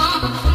Oh,